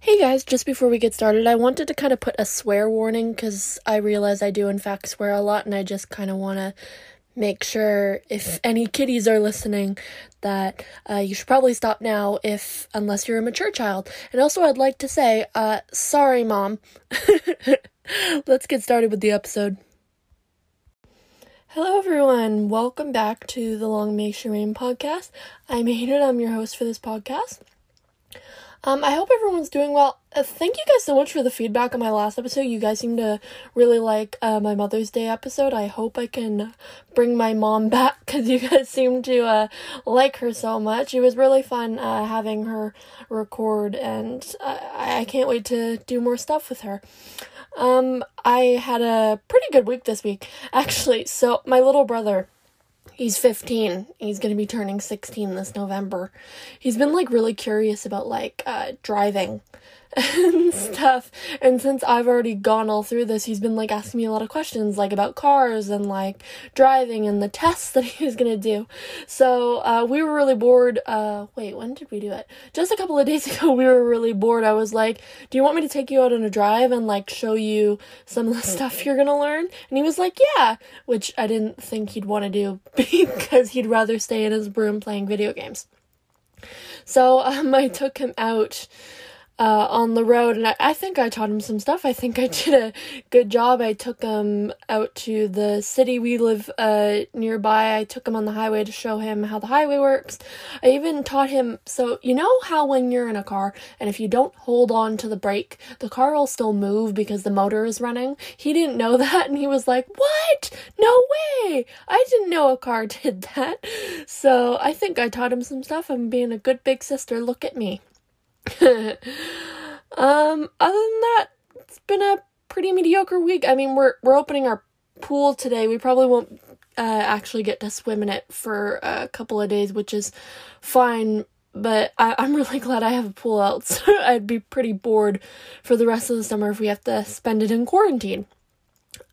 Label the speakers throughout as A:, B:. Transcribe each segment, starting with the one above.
A: Hey guys, just before we get started, I wanted to kind of put a swear warning because I realize I do, in fact, swear a lot, and I just kind of want to make sure if any kiddies are listening that uh, you should probably stop now if unless you're a mature child. And also i'd like to say uh, sorry mom. Let's get started with the episode. Hello everyone. Welcome back to the long may she reign podcast. I'm Hayden. i'm your host for this podcast um, I hope everyone's doing well. Uh, thank you guys so much for the feedback on my last episode. You guys seem to really like uh, my Mother's Day episode. I hope I can bring my mom back because you guys seem to uh, like her so much. It was really fun uh, having her record, and I-, I can't wait to do more stuff with her. Um, I had a pretty good week this week, actually. So, my little brother He's 15. He's going to be turning 16 this November. He's been like really curious about like uh, driving and stuff. And since I've already gone all through this, he's been like asking me a lot of questions, like about cars and like driving and the tests that he was gonna do. So uh, we were really bored. Uh, wait, when did we do it? Just a couple of days ago, we were really bored. I was like, "Do you want me to take you out on a drive and like show you some of the stuff you're gonna learn?" And he was like, "Yeah," which I didn't think he'd want to do because he'd rather stay in his room playing video games. So um, I took him out uh, on the road, and I, I think I taught him some stuff. I think I did a good job. I took him out to the city we live uh, nearby. I took him on the highway to show him how the highway works. I even taught him so you know how when you're in a car and if you don't hold on to the brake, the car will still move because the motor is running. He didn't know that, and he was like, "What? No way! I didn't know a car did that." So I think I taught him some stuff. I'm being a good big sister. Look at me. um, other than that, it's been a pretty mediocre week. I mean, we're we're opening our pool today. We probably won't uh, actually get to swim in it for a couple of days, which is fine. But I, I'm really glad I have a pool out. So I'd be pretty bored for the rest of the summer if we have to spend it in quarantine.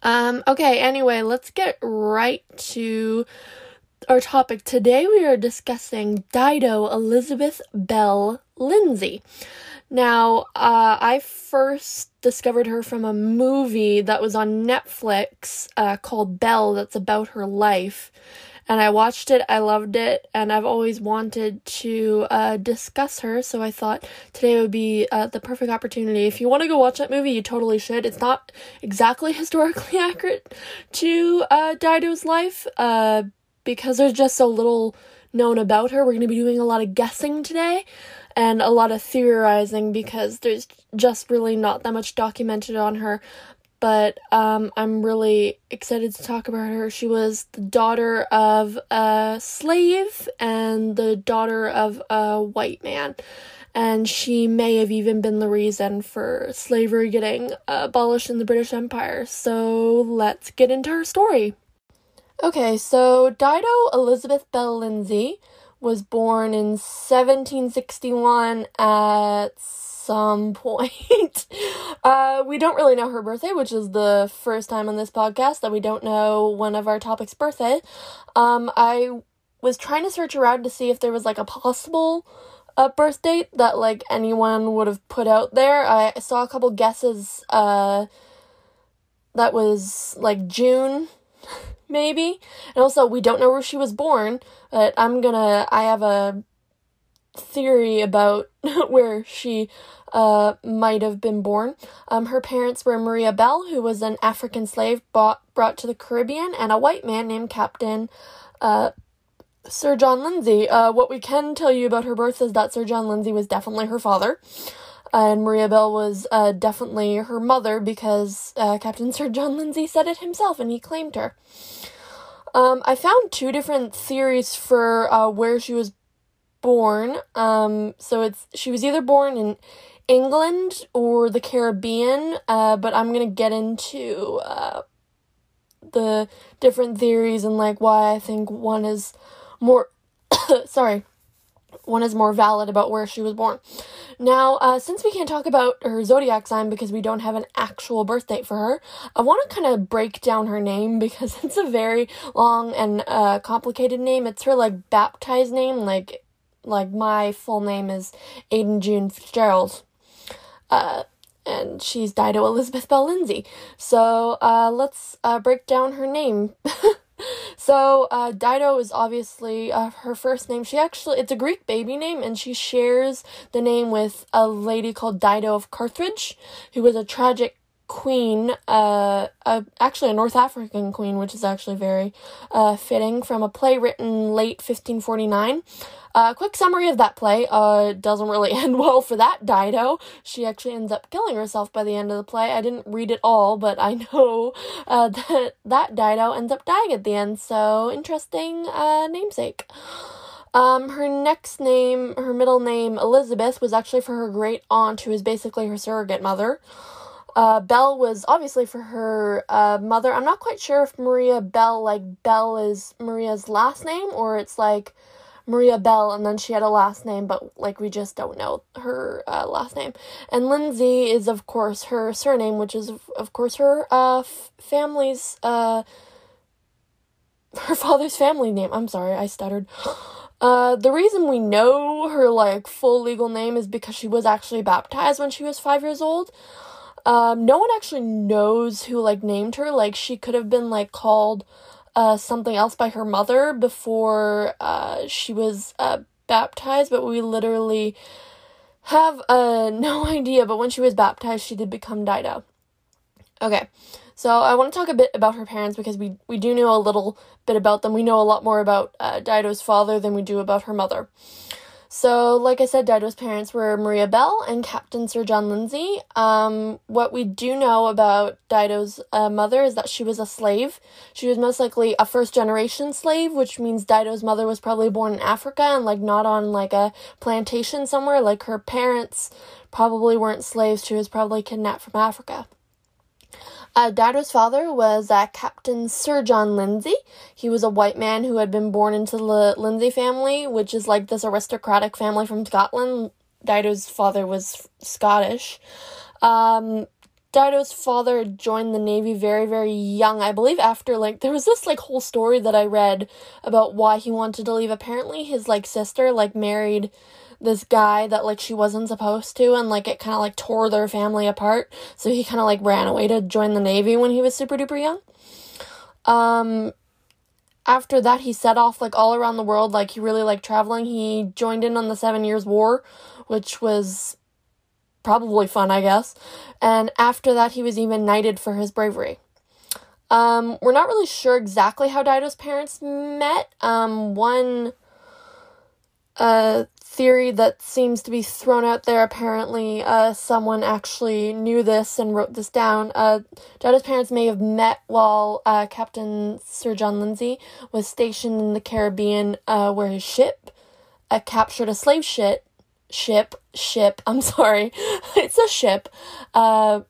A: Um, okay, anyway, let's get right to our topic. Today we are discussing Dido Elizabeth Belle Lindsay. Now, uh, I first discovered her from a movie that was on Netflix uh, called Belle, that's about her life. And I watched it, I loved it, and I've always wanted to uh, discuss her, so I thought today would be uh, the perfect opportunity. If you want to go watch that movie, you totally should. It's not exactly historically accurate to uh, Dido's life, uh, because there's just so little known about her. We're going to be doing a lot of guessing today and a lot of theorizing because there's just really not that much documented on her. But um, I'm really excited to talk about her. She was the daughter of a slave and the daughter of a white man. And she may have even been the reason for slavery getting abolished in the British Empire. So let's get into her story. Okay, so Dido Elizabeth Belle Lindsay was born in 1761 at some point. uh, we don't really know her birthday, which is the first time on this podcast that we don't know one of our topics' birthday. Um, I was trying to search around to see if there was like a possible uh, birth date that like anyone would have put out there. I saw a couple guesses. Uh, that was like June maybe. And also, we don't know where she was born, but I'm gonna. I have a theory about where she uh, might have been born. Um, her parents were Maria Belle, who was an African slave bought, brought to the Caribbean, and a white man named Captain uh, Sir John Lindsay. Uh, what we can tell you about her birth is that Sir John Lindsay was definitely her father and Maria Belle was uh, definitely her mother because uh, Captain Sir John Lindsay said it himself and he claimed her. Um, I found two different theories for uh, where she was born. Um, so it's she was either born in England or the Caribbean, uh, but I'm gonna get into uh, the different theories and like why I think one is more sorry one is more valid about where she was born. Now, uh, since we can't talk about her zodiac sign because we don't have an actual birth date for her, I want to kind of break down her name because it's a very long and uh, complicated name. It's her like baptized name, like like my full name is Aiden June Fitzgerald. Uh, and she's Dido Elizabeth Belle Lindsay. So uh, let's uh, break down her name. so uh, Dido is obviously uh, her first name. She actually it's a Greek baby name, and she shares the name with a lady called Dido of Carthage, who was a tragic queen, uh, uh, actually a North African queen, which is actually very uh, fitting from a play written late 1549. A uh, quick summary of that play. Uh, doesn't really end well for that Dido. She actually ends up killing herself by the end of the play. I didn't read it all, but I know uh, that that Dido ends up dying at the end. So interesting uh, namesake. Um, her next name, her middle name, Elizabeth, was actually for her great aunt, who is basically her surrogate mother. Uh, Belle was obviously for her uh, mother. I'm not quite sure if Maria Belle, like Belle, is Maria's last name or it's like Maria Belle, and then she had a last name, but like we just don't know her uh, last name. And Lindsay is, of course, her surname, which is, of course, her uh, f- family's, uh, her father's family name. I'm sorry, I stuttered. Uh, the reason we know her like full legal name is because she was actually baptized when she was five years old. Um, no one actually knows who like named her. Like she could have been like called uh, something else by her mother before uh, she was uh, baptized, but we literally have uh, no idea. But when she was baptized, she did become Dido. Okay, so I want to talk a bit about her parents because we, we do know a little bit about them. We know a lot more about uh, Dido's father than we do about her mother. So, like I said, Dido's parents were Maria Belle and Captain Sir John Lindsay. Um, what we do know about Dido's uh, mother is that she was a slave. She was most likely a first generation slave, which means Dido's mother was probably born in Africa and like not on like a plantation somewhere. Like her parents probably weren't slaves. She was probably kidnapped from Africa. Uh, Dido's father was uh, Captain Sir John Lindsay. He was a white man who had been born into the Lindsay family, which is like this aristocratic family from Scotland. Dido's father was Scottish. Um, Dido's father joined the Navy very, very young. I believe after, like, there was this, like, whole story that I read about why he wanted to leave. Apparently, his, like, sister, like, married this guy that like she wasn't supposed to and like it kind of like tore their family apart. So he kind of like ran away to join the navy when he was super duper young. Um after that he set off like all around the world like he really liked traveling. He joined in on the 7 years war which was probably fun i guess. And after that he was even knighted for his bravery. Um, we're not really sure exactly how Dido's parents met. Um, one uh, theory that seems to be thrown out there. Apparently, uh, someone actually knew this and wrote this down. Uh, Dido's parents may have met while uh, Captain Sir John Lindsay was stationed in the Caribbean, uh, where his ship uh, captured a slave ship. Ship, ship. I'm sorry, it's a ship. Uh,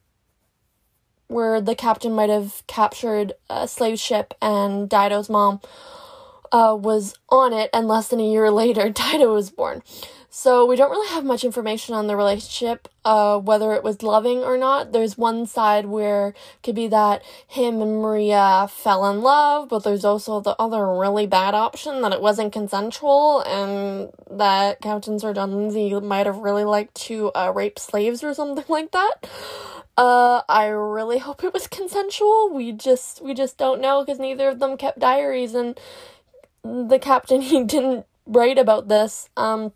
A: where the captain might have captured a slave ship and Dido's mom uh, was on it, and less than a year later, Dido was born. So we don't really have much information on the relationship, uh, whether it was loving or not. There's one side where could be that him and Maria fell in love, but there's also the other really bad option that it wasn't consensual and that Captain Sir John might have really liked to uh, rape slaves or something like that. Uh, I really hope it was consensual. We just we just don't know because neither of them kept diaries and the captain he didn't write about this. Um,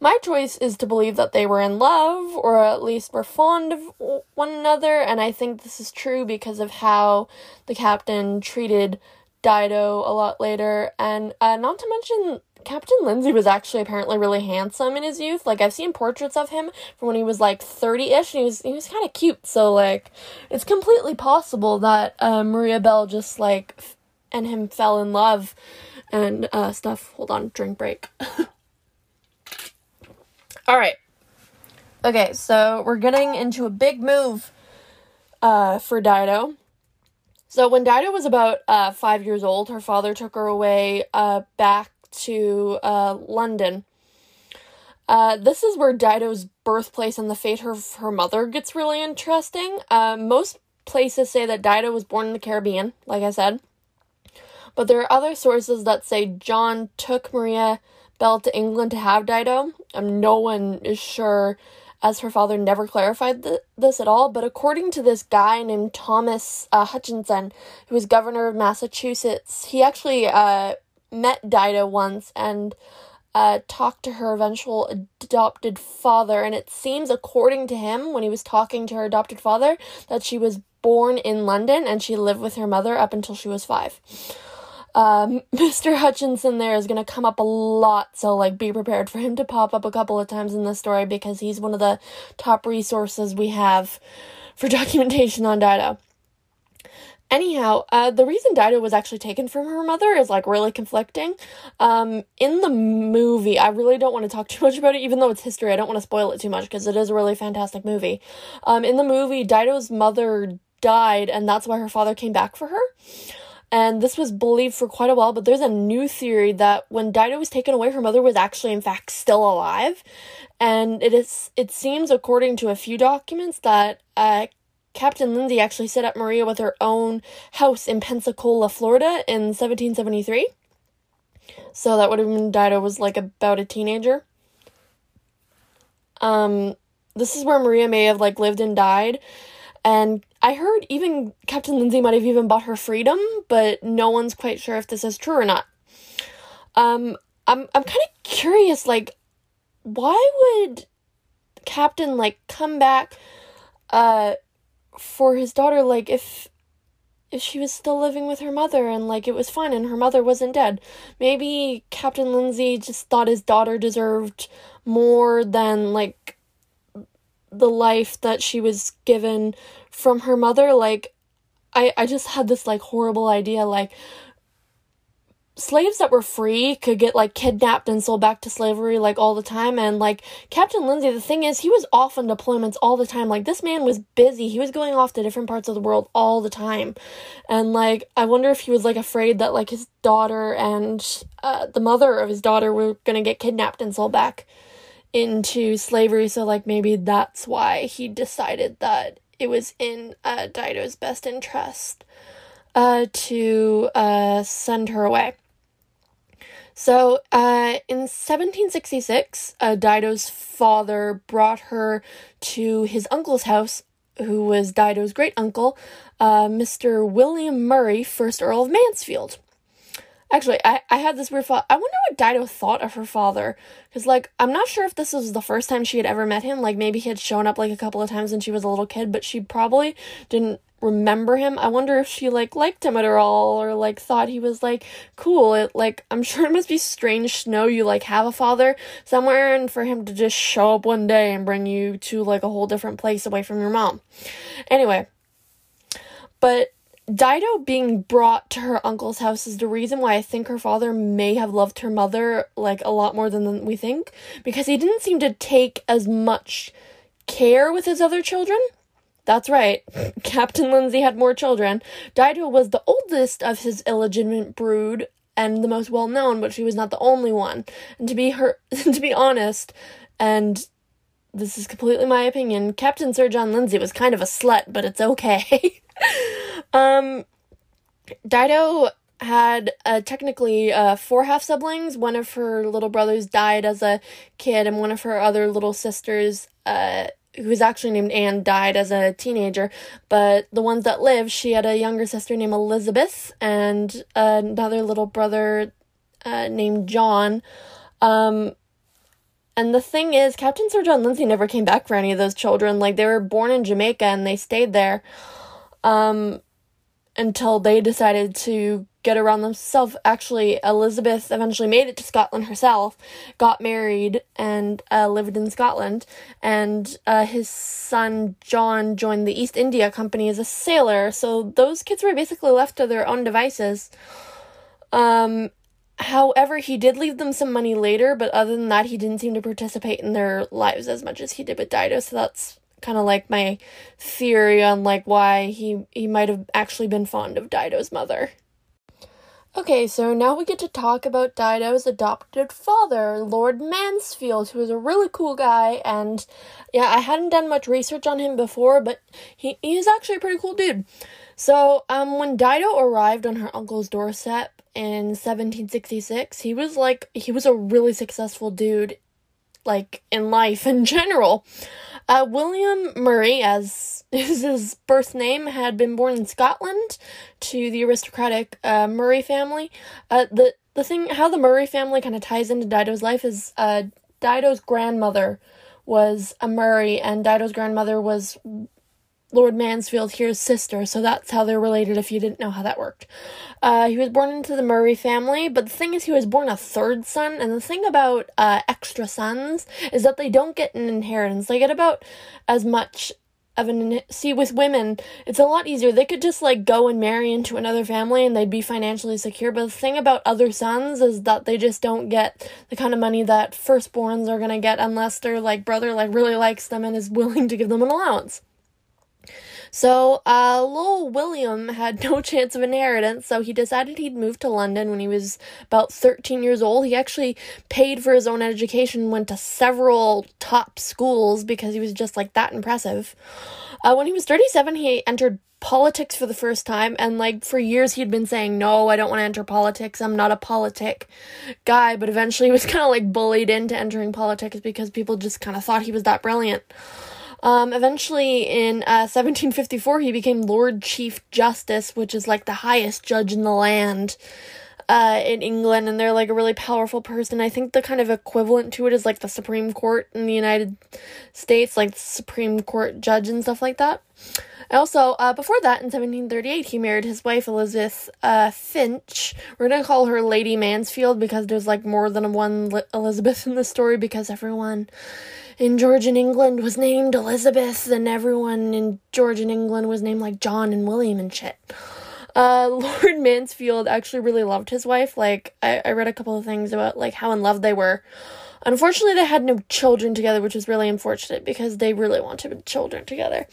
A: my choice is to believe that they were in love, or at least were fond of one another, and I think this is true because of how the captain treated Dido a lot later, and uh, not to mention Captain Lindsay was actually apparently really handsome in his youth. Like I've seen portraits of him from when he was like thirty ish, and he was he was kind of cute. So like, it's completely possible that uh, Maria Belle just like and him fell in love and uh, stuff. Hold on, drink break. All right. Okay, so we're getting into a big move uh, for Dido. So when Dido was about uh, five years old, her father took her away uh, back to uh, London. Uh, this is where Dido's birthplace and the fate of her mother gets really interesting. Uh, most places say that Dido was born in the Caribbean, like I said. But there are other sources that say John took Maria Belle to England to have Dido. Um, no one is sure as her father never clarified th- this at all. But according to this guy named Thomas uh, Hutchinson, who was governor of Massachusetts, he actually uh, met Dido once and uh, talked to her eventual adopted father. And it seems, according to him, when he was talking to her adopted father, that she was born in London and she lived with her mother up until she was five. Um, Mr. Hutchinson there is going to come up a lot, so like be prepared for him to pop up a couple of times in the story because he's one of the top resources we have for documentation on Dido. Anyhow, uh, the reason Dido was actually taken from her mother is like really conflicting. Um, in the movie, I really don't want to talk too much about it, even though it's history. I don't want to spoil it too much because it is a really fantastic movie. Um, in the movie, Dido's mother died, and that's why her father came back for her. And this was believed for quite a while, but there's a new theory that when Dido was taken away, her mother was actually, in fact, still alive. And it is, it seems, according to a few documents, that uh, Captain Lindsay actually set up Maria with her own house in Pensacola, Florida in 1773. So that would have been Dido was like about a teenager. Um, this is where Maria may have like lived and died. And I heard even Captain Lindsay might have even bought her freedom, but no one's quite sure if this is true or not. Um, I'm I'm kind of curious, like, why would Captain like come back, uh, for his daughter? Like, if if she was still living with her mother and like it was fine and her mother wasn't dead, maybe Captain Lindsay just thought his daughter deserved more than like the life that she was given from her mother like i i just had this like horrible idea like slaves that were free could get like kidnapped and sold back to slavery like all the time. And like captain lindsay the thing is he was off on deployments all the time. Like this man was busy. He was going off to different parts of the world all the time. And like i wonder if he was like afraid that like his daughter and uh, the mother of his daughter were gonna get kidnapped and sold back into slavery so like maybe that's why he decided that it was in uh, Dido's best interest uh, to uh, send her away. So, uh, in 1766, uh, Dido's father brought her to his uncle's house, who was Dido's great uncle, uh, Mr. William Murray, 1st Earl of Mansfield. Actually, I, I had this weird thought. I wonder what Dido thought of her father. Because, like, I'm not sure if this was the first time she had ever met him. Like, maybe he had shown up, like, a couple of times when she was a little kid, but she probably didn't remember him. I wonder if she, like, liked him at all or, like, thought he was, like, cool. It, like, I'm sure it must be strange to know you, like, have a father somewhere and for him to just show up one day and bring you to, like, a whole different place away from your mom. Anyway. But Dido being brought to her uncle's house is the reason why I think her father may have loved her mother like a lot more than we think because he didn't seem to take as much care with his other children. That's right. Captain Lindsay had more children. Dido was the oldest of his illegitimate brood and the most well known, but she was not the only one. And to be her to be honest, and this is completely my opinion, Captain Sir John Lindsay was kind of a slut, but it's okay. Um, Dido had uh, technically uh, four half siblings. One of her little brothers died as a kid, and one of her other little sisters, uh, who was actually named Anne, died as a teenager. But the ones that lived, she had a younger sister named Elizabeth and another little brother uh, named John. Um, and the thing is, Captain Sir John Lindsay never came back for any of those children. Like, they were born in Jamaica and they stayed there. Um, until they decided to get around themselves. Actually, Elizabeth eventually made it to Scotland herself, got married, and uh, lived in Scotland. And uh, his son John joined the East India Company as a sailor. So those kids were basically left to their own devices. Um, however, he did leave them some money later, but other than that, he didn't seem to participate in their lives as much as he did with Dido. So that's kind of like my theory on like why he he might have actually been fond of Dido's mother. Okay, so now we get to talk about Dido's adopted father, Lord Mansfield, who is a really cool guy. And yeah, I hadn't done much research on him before, but he, he's actually a pretty cool dude. So, um, when Dido arrived on her uncle's doorstep in 1766, he was like, he was a really successful dude, like in life in general. Uh, William Murray, as is his birth name, had been born in Scotland to the aristocratic uh, Murray family. Uh, the the thing, how the Murray family kind of ties into Dido's life is uh, Dido's grandmother was a Murray, and Dido's grandmother was Lord Mansfield here's sister, so that's how they're related if you didn't know how that worked. Uh, he was born into the Murray family, but the thing is, he was born a third son, and the thing about uh, extra sons is that they don't get an inheritance. They get about as much of an. See, with women, it's a lot easier. They could just, like, go and marry into another family and they'd be financially secure, but the thing about other sons is that they just don't get the kind of money that firstborns are gonna get unless their, like, brother, like, really likes them and is willing to give them an allowance. So, uh, little William had no chance of inheritance, so he decided he'd move to London when he was about 13 years old. He actually paid for his own education, went to several top schools because he was just like that impressive. Uh, when he was 37, he entered politics for the first time and like for years he'd been saying no i don't want to enter politics i'm not a politic guy but eventually he was kind of like bullied into entering politics because people just kind of thought he was that brilliant um, eventually, in uh, 1754, he became Lord Chief Justice, which is like the highest judge in the land uh, in England, and they're like a really powerful person. I think the kind of equivalent to it is like the Supreme Court in the United States, like the Supreme Court judge and stuff like that. Also, uh, before that, in 1738, he married his wife Elizabeth uh, Finch. We're gonna call her Lady Mansfield because there's like more than one Elizabeth in the story because everyone in Georgian England was named Elizabeth, and everyone in Georgian England was named like John and William and shit. Uh, Lord Mansfield actually really loved his wife. Like, I, I read a couple of things about like how in love they were. Unfortunately, they had no children together, which was really unfortunate because they really wanted children together.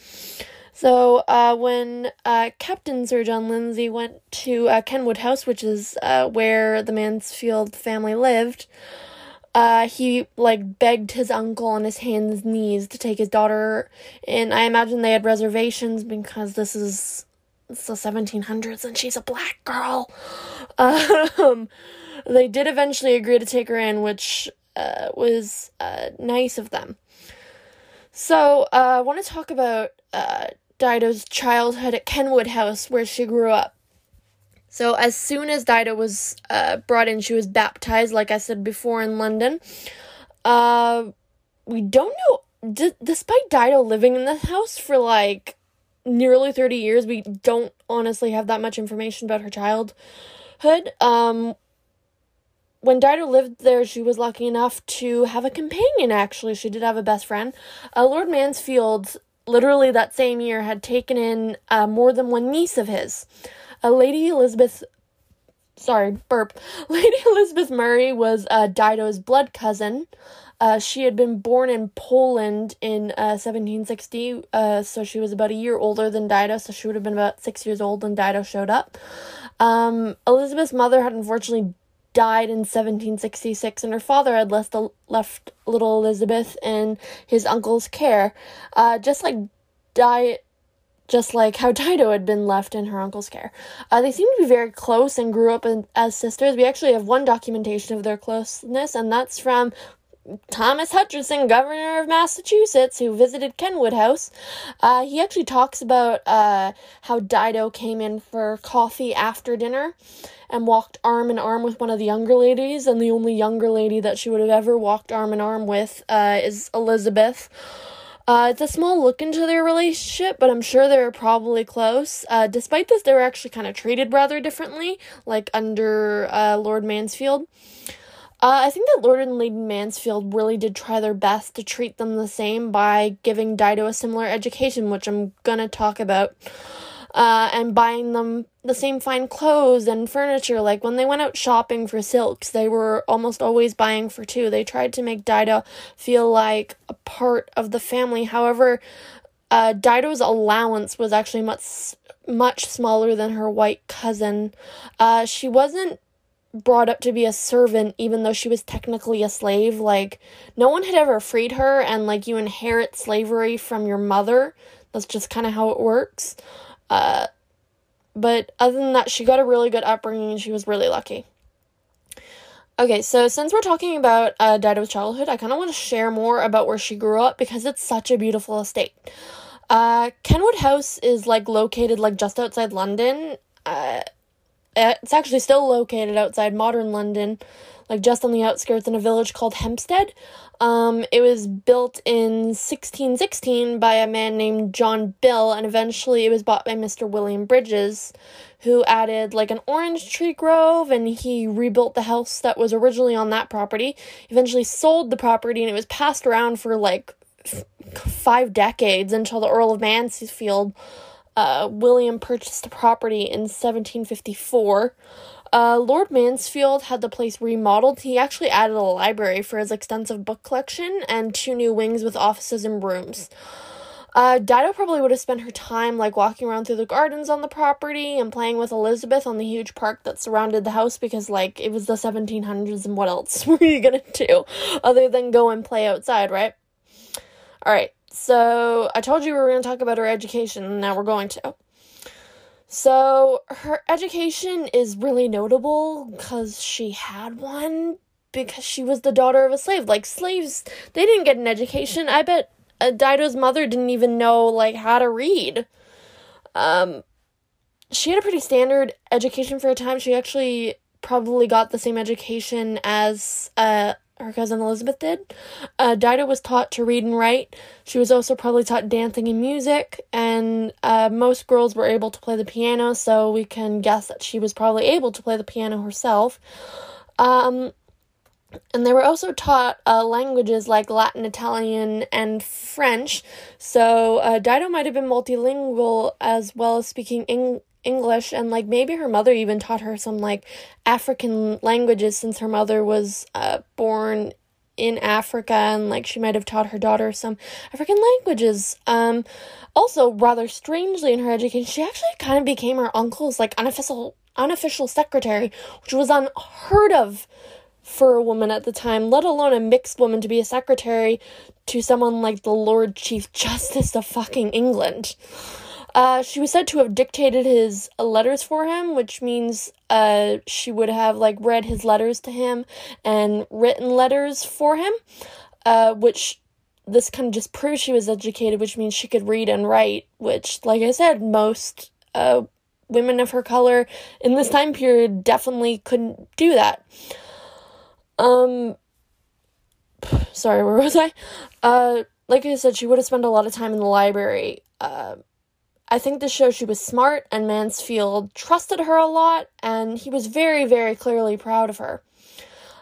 A: So, uh, when uh, Captain Sir John Lindsay went to uh, Kenwood House, which is uh, where the Mansfield family lived, uh, he like begged his uncle on his hands and knees to take his daughter and i imagine they had reservations because this is the 1700s and she's a black girl. Um, they did eventually agree to take her in which uh, was uh, nice of them. So uh, i want to talk about uh, dido's childhood at kenwood house where she grew up so as soon as Dido was uh, brought in, she was baptized, like I said before, in London. Uh, we don't know, d- despite Dido living in the house for like nearly 30 years, we don't honestly have that much information about her childhood. Um, when Dido lived there, she was lucky enough to have a companion, actually. She did have a best friend. Uh, Lord Mansfield, literally that same year, had taken in uh, more than one niece of his. Lady Elizabeth sorry, burp. Lady Elizabeth Murray was uh, Dido's blood cousin. Uh, she had been born in Poland in uh, 1760, uh, so she was about a year older than Dido, so she would have been about six years old when Dido showed up. Um, Elizabeth's mother had unfortunately died in 1766, and her father had left, left little Elizabeth in his uncle's care. Uh, just like Di- just like how Dido had been left in her uncle's care. Uh, they seem to be very close and grew up in, as sisters. We actually have one documentation of their closeness, and that's from Thomas Hutchinson, governor of Massachusetts, who visited Kenwood House. Uh, he actually talks about uh, how Dido came in for coffee after dinner and walked arm in arm with one of the younger ladies, and the only younger lady that she would have ever walked arm in arm with uh, is Elizabeth. Uh, it's a small look into their relationship, but I'm sure they're probably close. Uh, despite this, they were actually kind of treated rather differently, like under uh, Lord Mansfield. Uh, I think that Lord and Lady Mansfield really did try their best to treat them the same by giving Dido a similar education, which I'm gonna talk about uh, and buying them the same fine clothes and furniture. Like when they went out shopping for silks, they were almost always buying for two. They tried to make Dido feel like a part of the family. However, uh, Dido's allowance was actually much much smaller than her white cousin. Uh, she wasn't brought up to be a servant even though she was technically a slave like no one had ever freed her and like you inherit slavery from your mother that's just kind of how it works uh, but other than that, she got a really good upbringing and she was really lucky. Okay, so since we're talking about uh, Dido's childhood, I kind of want to share more about where she grew up because it's such a beautiful estate. Uh, Kenwood House is like located like just outside London. Uh, it's actually still located outside modern London, like just on the outskirts in a village called Hampstead. Um, it was built in 1616 by a man named John Bill, and eventually it was bought by Mr. William Bridges, who added like an orange tree grove and he rebuilt the house that was originally on that property. Eventually sold the property and it was passed around for like f- five decades until the Earl of Mansfield. Uh, William purchased the property in 1754. Uh, Lord Mansfield had the place remodeled. He actually added a library for his extensive book collection and two new wings with offices and rooms. Uh, Dido probably would have spent her time like walking around through the gardens on the property and playing with Elizabeth on the huge park that surrounded the house because like it was the 1700s and what else were you gonna do other than go and play outside, right? All right, so I told you we were gonna talk about her education, and now we're going to. So, her education is really notable because she had one because she was the daughter of a slave. Like, slaves, they didn't get an education. I bet uh, Dido's mother didn't even know, like, how to read. Um, she had a pretty standard education for a time. She actually probably got the same education as uh, her cousin Elizabeth did. Uh, Dido was taught to read and write. She was also probably taught dancing and music, and uh, most girls were able to play the piano, so we can guess that she was probably able to play the piano herself. Um, and they were also taught uh, languages like Latin, Italian, and French. So uh, Dido might have been multilingual as well as speaking English English and like maybe her mother even taught her some like African languages since her mother was uh, born in Africa and like she might have taught her daughter some African languages. Um also rather strangely in her education she actually kind of became her uncle's like unofficial unofficial secretary, which was unheard of for a woman at the time, let alone a mixed woman to be a secretary to someone like the Lord Chief Justice of fucking England. Uh, she was said to have dictated his letters for him, which means uh, she would have like read his letters to him and written letters for him, uh, which this kind of just proves she was educated, which means she could read and write, which, like I said, most uh, women of her color in this time period definitely couldn't do that. Um, sorry, where was I? Uh, like I said, she would have spent a lot of time in the library. Uh, I think this shows she was smart and Mansfield trusted her a lot and he was very, very clearly proud of her.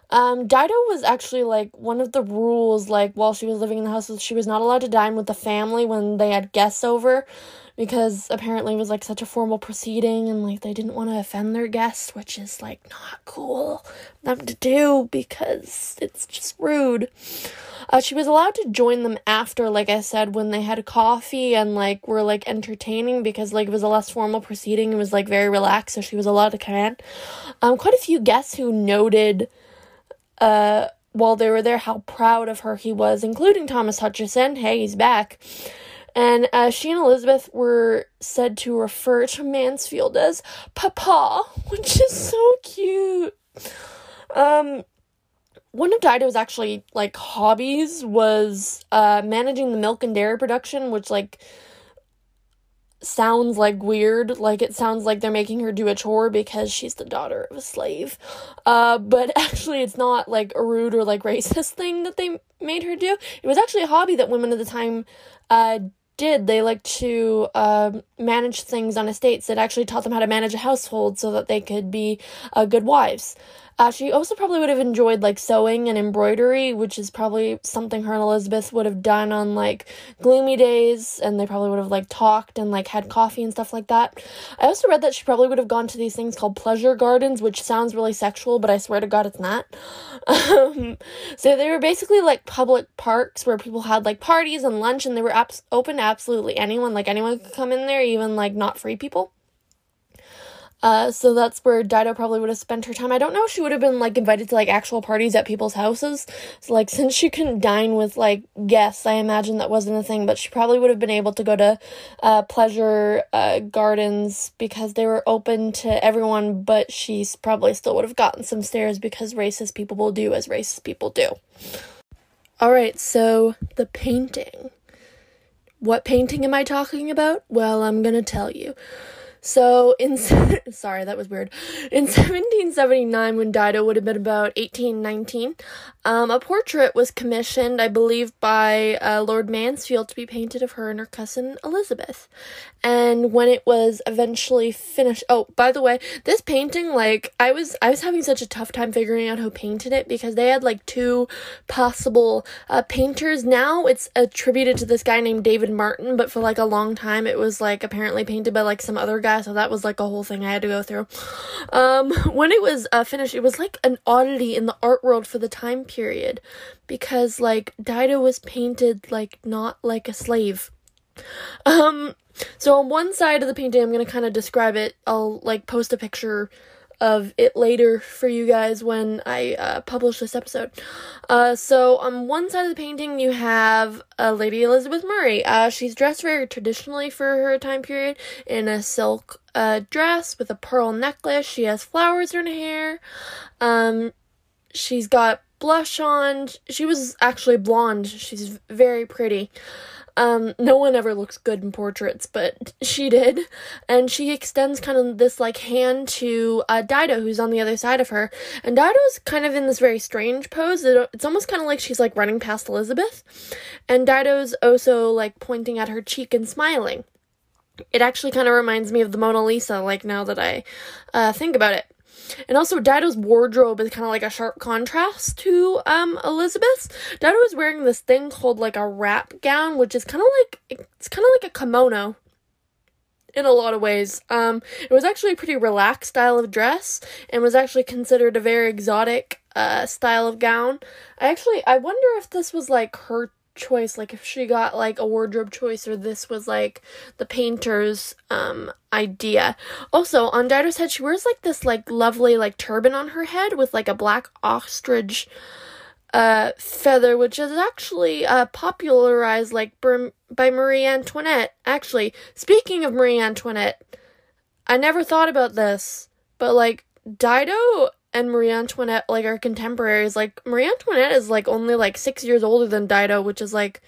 A: Um, Dido was actually like one of the rules, like while she was living in the house, she was not allowed to dine with the family when they had guests over because apparently it was like such a formal proceeding and like they didn't want to offend their guests, which is like not cool them to do because it's just rude. Uh, she was allowed to join them after, like I said, when they had coffee and like were like entertaining because like it was a less formal proceeding. It was like very relaxed, so she was allowed to come in. Um, quite a few guests who noted, uh, while they were there, how proud of her he was, including Thomas Hutchinson. Hey, he's back. And uh, she and Elizabeth were said to refer to Mansfield as Papa, which is so cute. Um, one of Dido's actually like hobbies was uh, managing the milk and dairy production, which like sounds like weird. Like it sounds like they're making her do a chore because she's the daughter of a slave. Uh, but actually, it's not like a rude or like racist thing that they made her do. It was actually a hobby that women at the time uh, did. They like to uh, manage things on estates. It actually taught them how to manage a household so that they could be uh, good wives. Uh, she also probably would have enjoyed like sewing and embroidery, which is probably something her and Elizabeth would have done on like gloomy days, and they probably would have like talked and like had coffee and stuff like that. I also read that she probably would have gone to these things called pleasure gardens, which sounds really sexual, but I swear to God it's not. Um, so they were basically like public parks where people had like parties and lunch, and they were abs- open to absolutely anyone. Like anyone could come in there, even like not free people. Uh, so that's where Dido probably would have spent her time. I don't know if she would have been like invited to like actual parties at people's houses. So like since she couldn't dine with like guests, I imagine that wasn't a thing. But she probably would have been able to go to uh, pleasure uh, gardens because they were open to everyone. But she probably still would have gotten some stares because racist people will do as racist people do. All right, so the painting. What painting am I talking about? Well, I'm gonna tell you. So in sorry, that was weird. In 1779 when Dido would have been about 18, 19, um, a portrait was commissioned, I believe, by uh, Lord Mansfield to be painted of her and her cousin Elizabeth. And when it was eventually finished, oh, by the way, this painting, like, I was, I was having such a tough time figuring out who painted it because they had like two possible uh, painters. Now it's attributed to this guy named David Martin, but for like a long time it was like apparently painted by like some other guy. So that was like a whole thing I had to go through. Um, when it was uh, finished, it was like an oddity in the art world for the time period because like Dido was painted like not like a slave. Um so on one side of the painting I'm to kind of describe it. I'll like post a picture of it later for you guys when I uh, publish this episode. Uh, so on one side of the painting, you have uh, Lady Elizabeth Murray. Uh, she's dressed very traditionally for her time period in a silk uh, dress with a pearl necklace. She has flowers in her hair. Um, she's got blush on. She was actually blonde. She's very pretty. Um, no one ever looks good in portraits, but she did. And she extends kind of this like hand to uh, Dido, who's on the other side of her. And Dido's kind of in this very strange pose. It, it's almost kind of like she's like running past Elizabeth. And Dido's also like pointing at her cheek and smiling. It actually kind of reminds me of the Mona Lisa, like now that I uh, think about it. And also, Dido's wardrobe is kind of like a sharp contrast to um Elizabeth's. Dido was wearing this thing called like a wrap gown, which is kind of like it's kind of like a kimono in a lot of ways. Um, it was actually a pretty relaxed style of dress and was actually considered a very exotic uh style of gown. I actually I wonder if this was like her choice like if she got like a wardrobe choice or this was like the painter's um idea. Also on dido's head she wears like this like lovely like turban on her head with like a black ostrich uh feather which is actually uh popularized like by marie antoinette. Actually speaking of marie antoinette i never thought about this but like dido and Marie Antoinette like are contemporaries. Like Marie Antoinette is like only like six years older than Dido, which is like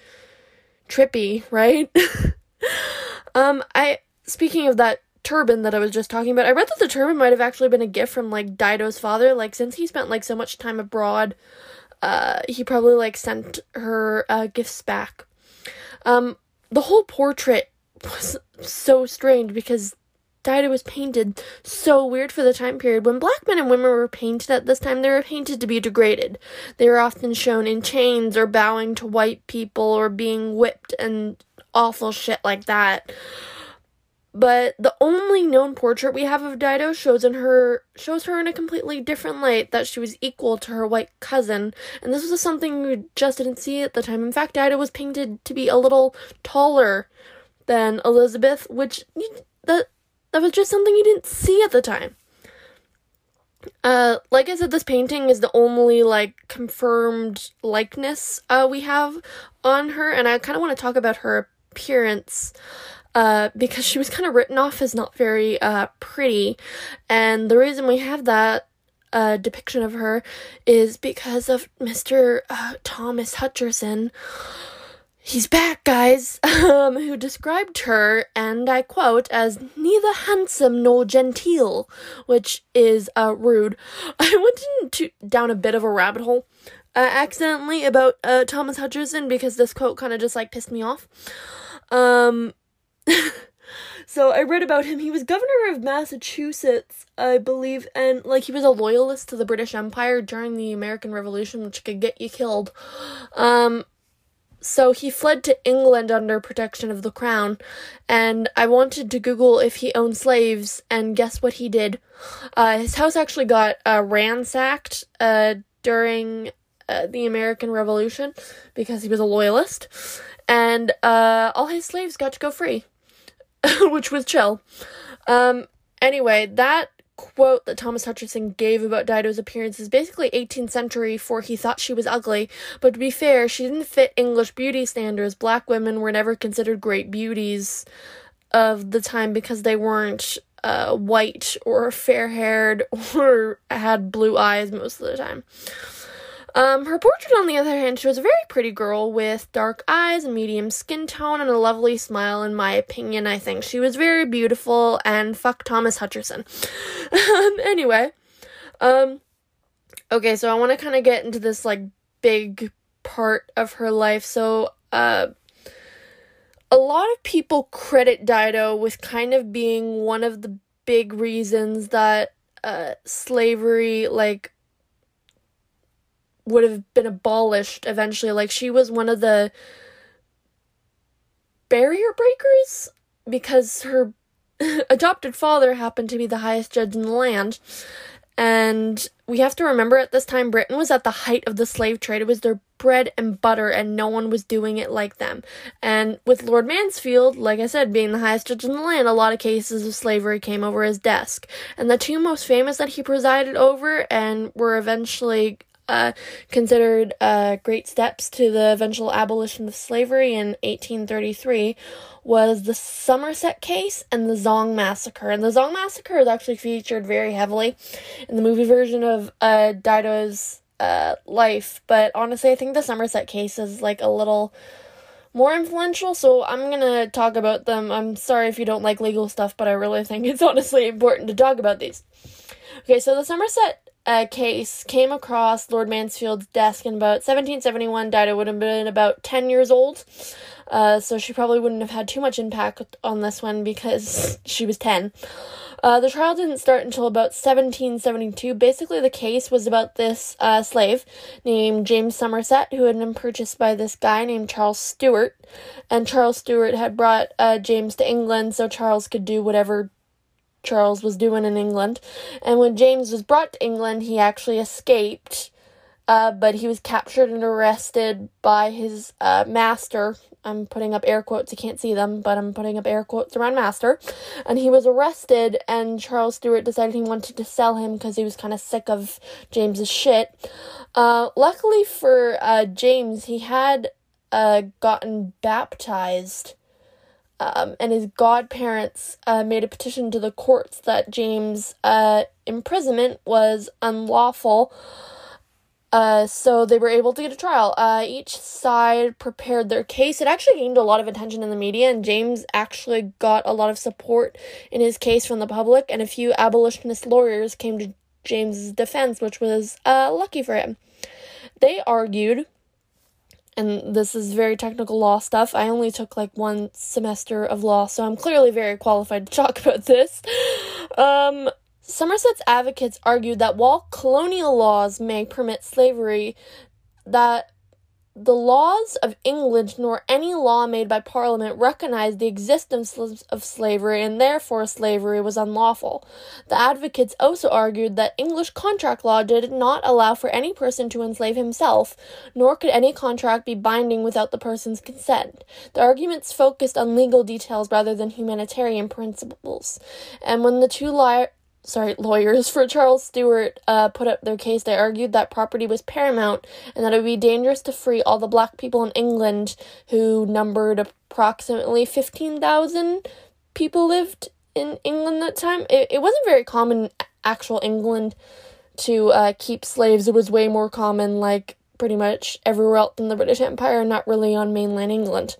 A: trippy, right? um, I speaking of that turban that I was just talking about, I read that the turban might have actually been a gift from like Dido's father. Like since he spent like so much time abroad, uh, he probably like sent her uh, gifts back. Um, the whole portrait was so strange because Dido was painted so weird for the time period. When black men and women were painted at this time, they were painted to be degraded. They were often shown in chains or bowing to white people or being whipped and awful shit like that. But the only known portrait we have of Dido shows in her shows her in a completely different light that she was equal to her white cousin, and this was something we just didn't see at the time. In fact, Dido was painted to be a little taller than Elizabeth, which that that was just something you didn't see at the time. Uh, like I said, this painting is the only like confirmed likeness uh, we have on her, and I kind of want to talk about her appearance. Uh, because she was kind of written off as not very uh, pretty, and the reason we have that uh, depiction of her is because of Mr. Uh, Thomas Hutchinson, He's back, guys, um, who described her, and I quote, as neither handsome nor genteel, which is uh, rude. I went into, down a bit of a rabbit hole uh, accidentally about uh, Thomas Hutchinson because this quote kind of just like pissed me off. Um, so I read about him. He was governor of Massachusetts, I believe, and like he was a loyalist to the British Empire during the American Revolution, which could get you killed. Um, so he fled to England under protection of the crown, and I wanted to Google if he owned slaves, and guess what he did? Uh, his house actually got uh, ransacked uh, during uh, the American Revolution because he was a loyalist, and uh, all his slaves got to go free, which was chill. Um, anyway, that quote that Thomas Hutchinson gave about Dido's appearance is basically 18th century for he thought she was ugly, but to be fair, she didn't fit English beauty standards. Black women were never considered great beauties of the time because they weren't uh, white or fair haired or had blue eyes most of the time. Um, her portrait, on the other hand, shows a very pretty girl with dark eyes and medium skin tone and a lovely smile, in my opinion. I think she was very beautiful, and fuck Thomas Hutchinson. um, anyway, um, okay, so I want to kind of get into this, like, big part of her life. So, uh, a lot of people credit Dido with kind of being one of the big reasons that uh, slavery, like, would have been abolished eventually. Like she was one of the barrier breakers because her adopted father happened to be the highest judge in the land. And we have to remember at this time, Britain was at the height of the slave trade. It was their bread and butter, and no one was doing it like them. And with Lord Mansfield, like I said, being the highest judge in the land, a lot of cases of slavery came over his desk. And the two most famous that he presided over and were eventually uh, considered uh, great steps to the eventual abolition of slavery in 1833 was the Somerset case and the Zong massacre. And the Zong massacre is actually featured very heavily in the movie version of uh, Dido's uh, life. But honestly, I think the Somerset case is like a little more influential, so I'm gonna talk about them. I'm sorry if you don't like legal stuff, but I really think it's honestly important to talk about these. Okay, so the Somerset uh, case came across Lord Mansfield's desk in about 1771. Dido would have been about 10 years old, uh, so she probably wouldn't have had too much impact on this one because she was 10. Uh, the trial didn't start until about 1772. Basically, the case was about this uh, slave named James Somerset who had been purchased by this guy named Charles Stuart. And Charles Stuart had brought uh, James to England so Charles could do whatever Charles was doing in England. And when James was brought to England, he actually escaped, uh, but he was captured and arrested by his uh, master. I'm putting up air quotes, you can't see them, but I'm putting up air quotes around master. And he was arrested, and Charles Stewart decided he wanted to sell him because he was kind of sick of James's shit. Uh, luckily for uh, James, he had uh, gotten baptized um, and his godparents uh, made a petition to the courts that James' uh, imprisonment was unlawful. Uh, so they were able to get a trial. Uh, each side prepared their case. It actually gained a lot of attention in the media, and James actually got a lot of support in his case from the public, and a few abolitionist lawyers came to James's defense, which was uh, lucky for him. They argued and this is very technical law stuff. I only took like one semester of law, so I'm clearly very qualified to talk about this. Um, Somerset's advocates argued that while colonial laws may permit slavery, that the laws of England nor any law made by Parliament recognized the existence of slavery and therefore slavery was unlawful. The advocates also argued that English contract law did not allow for any person to enslave himself, nor could any contract be binding without the person's consent. The arguments focused on legal details rather than humanitarian principles. And when the two li- sorry, lawyers for Charles Stewart uh, put up their case, they argued that property was paramount and that it would be dangerous to free all the black people in England who numbered approximately 15,000 people lived in England at that time. It, it wasn't very common, actual England, to uh, keep slaves. It was way more common, like pretty much everywhere else in the British Empire, not really on mainland England.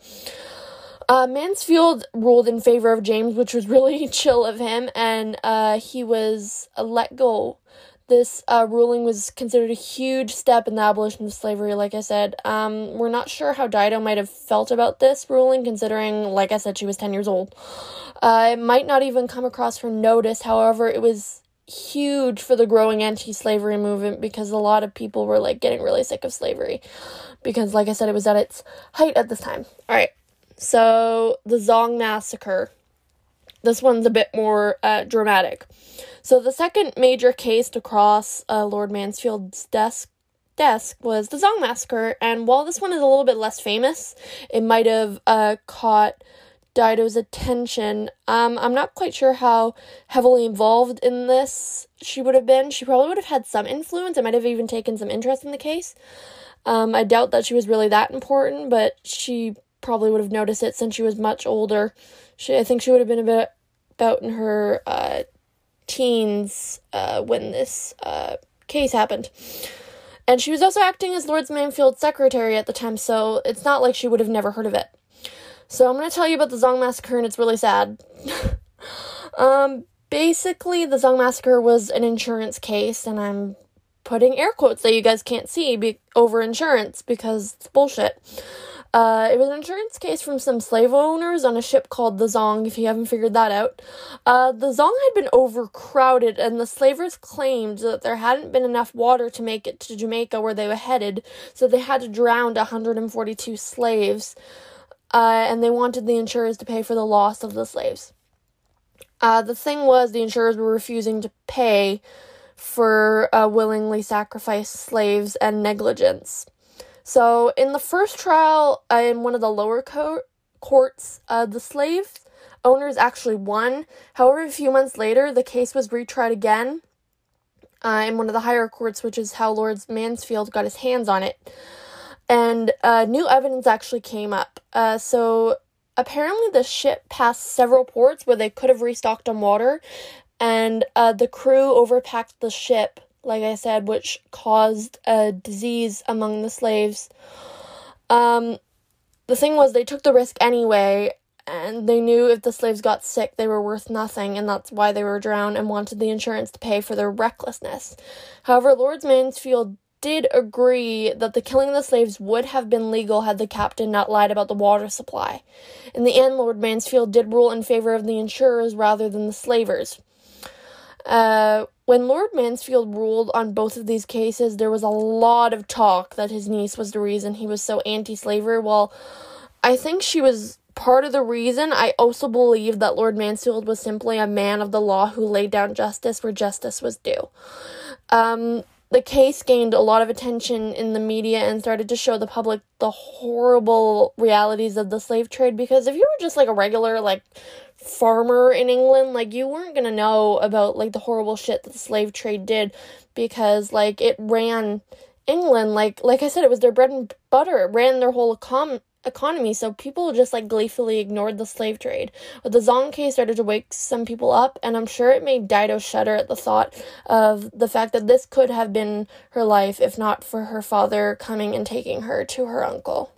A: Uh, Mansfield ruled in favor of James, which was really chill of him, and uh, he was uh, let go. This uh, ruling was considered a huge step in the abolition of slavery, like I said. Um, we're not sure how Dido might have felt about this ruling, considering, like I said, she was 10 years old. Uh, it might not even come across her notice, however, it was huge for the growing anti-slavery movement because a lot of people were like getting really sick of slavery because like I said it was at its height at this time. All right. So, the Zong Massacre. This one's a bit more uh, dramatic. So, the second major case to cross uh, Lord Mansfield's desk desk was the Zong Massacre, and while this one is a little bit less famous, it might have uh, caught Dido's attention. Um, I'm not quite sure how heavily involved in this she would have been. She probably would have had some influence. I might have even taken some interest in the case. Um, I doubt that she was really that important, but she probably would have noticed it since she was much older. She, I think she would have been about about in her uh, teens uh, when this uh, case happened. And she was also acting as Lord Mansfield's secretary at the time, so it's not like she would have never heard of it. So I'm going to tell you about the Zong Massacre, and it's really sad. um, basically, the Zong Massacre was an insurance case, and I'm putting air quotes that you guys can't see be- over insurance because it's bullshit. Uh, it was an insurance case from some slave owners on a ship called the Zong, if you haven't figured that out. Uh, the Zong had been overcrowded, and the slavers claimed that there hadn't been enough water to make it to Jamaica where they were headed, so they had to drown 142 slaves, uh, and they wanted the insurers to pay for the loss of the slaves. Uh, the thing was, the insurers were refusing to pay for uh, willingly sacrificed slaves and negligence. So, in the first trial, in one of the lower co- courts, uh, the slave owners actually won. However, a few months later, the case was retried again uh, in one of the higher courts, which is how Lord Mansfield got his hands on it. And uh, new evidence actually came up. Uh, so, apparently, the ship passed several ports where they could have restocked on water, and uh, the crew overpacked the ship like I said, which caused a disease among the slaves. Um, the thing was, they took the risk anyway, and they knew if the slaves got sick, they were worth nothing, and that's why they were drowned and wanted the insurance to pay for their recklessness. However, Lord Mansfield did agree that the killing of the slaves would have been legal had the captain not lied about the water supply. In the end, Lord Mansfield did rule in favor of the insurers rather than the slavers. Uh, when Lord Mansfield ruled on both of these cases, there was a lot of talk that his niece was the reason he was so anti slavery. Well, I think she was part of the reason. I also believe that Lord Mansfield was simply a man of the law who laid down justice where justice was due. Um, the case gained a lot of attention in the media and started to show the public the horrible realities of the slave trade because if you were just like a regular like farmer in England, like you weren't gonna know about like the horrible shit that the slave trade did because like it ran England like like I said it was their bread and butter. It ran their whole econ- economy. So people just like gleefully ignored the slave trade. But the Zong case started to wake some people up, and I'm sure it made Dido shudder at the thought of the fact that this could have been her life if not for her father coming and taking her to her uncle.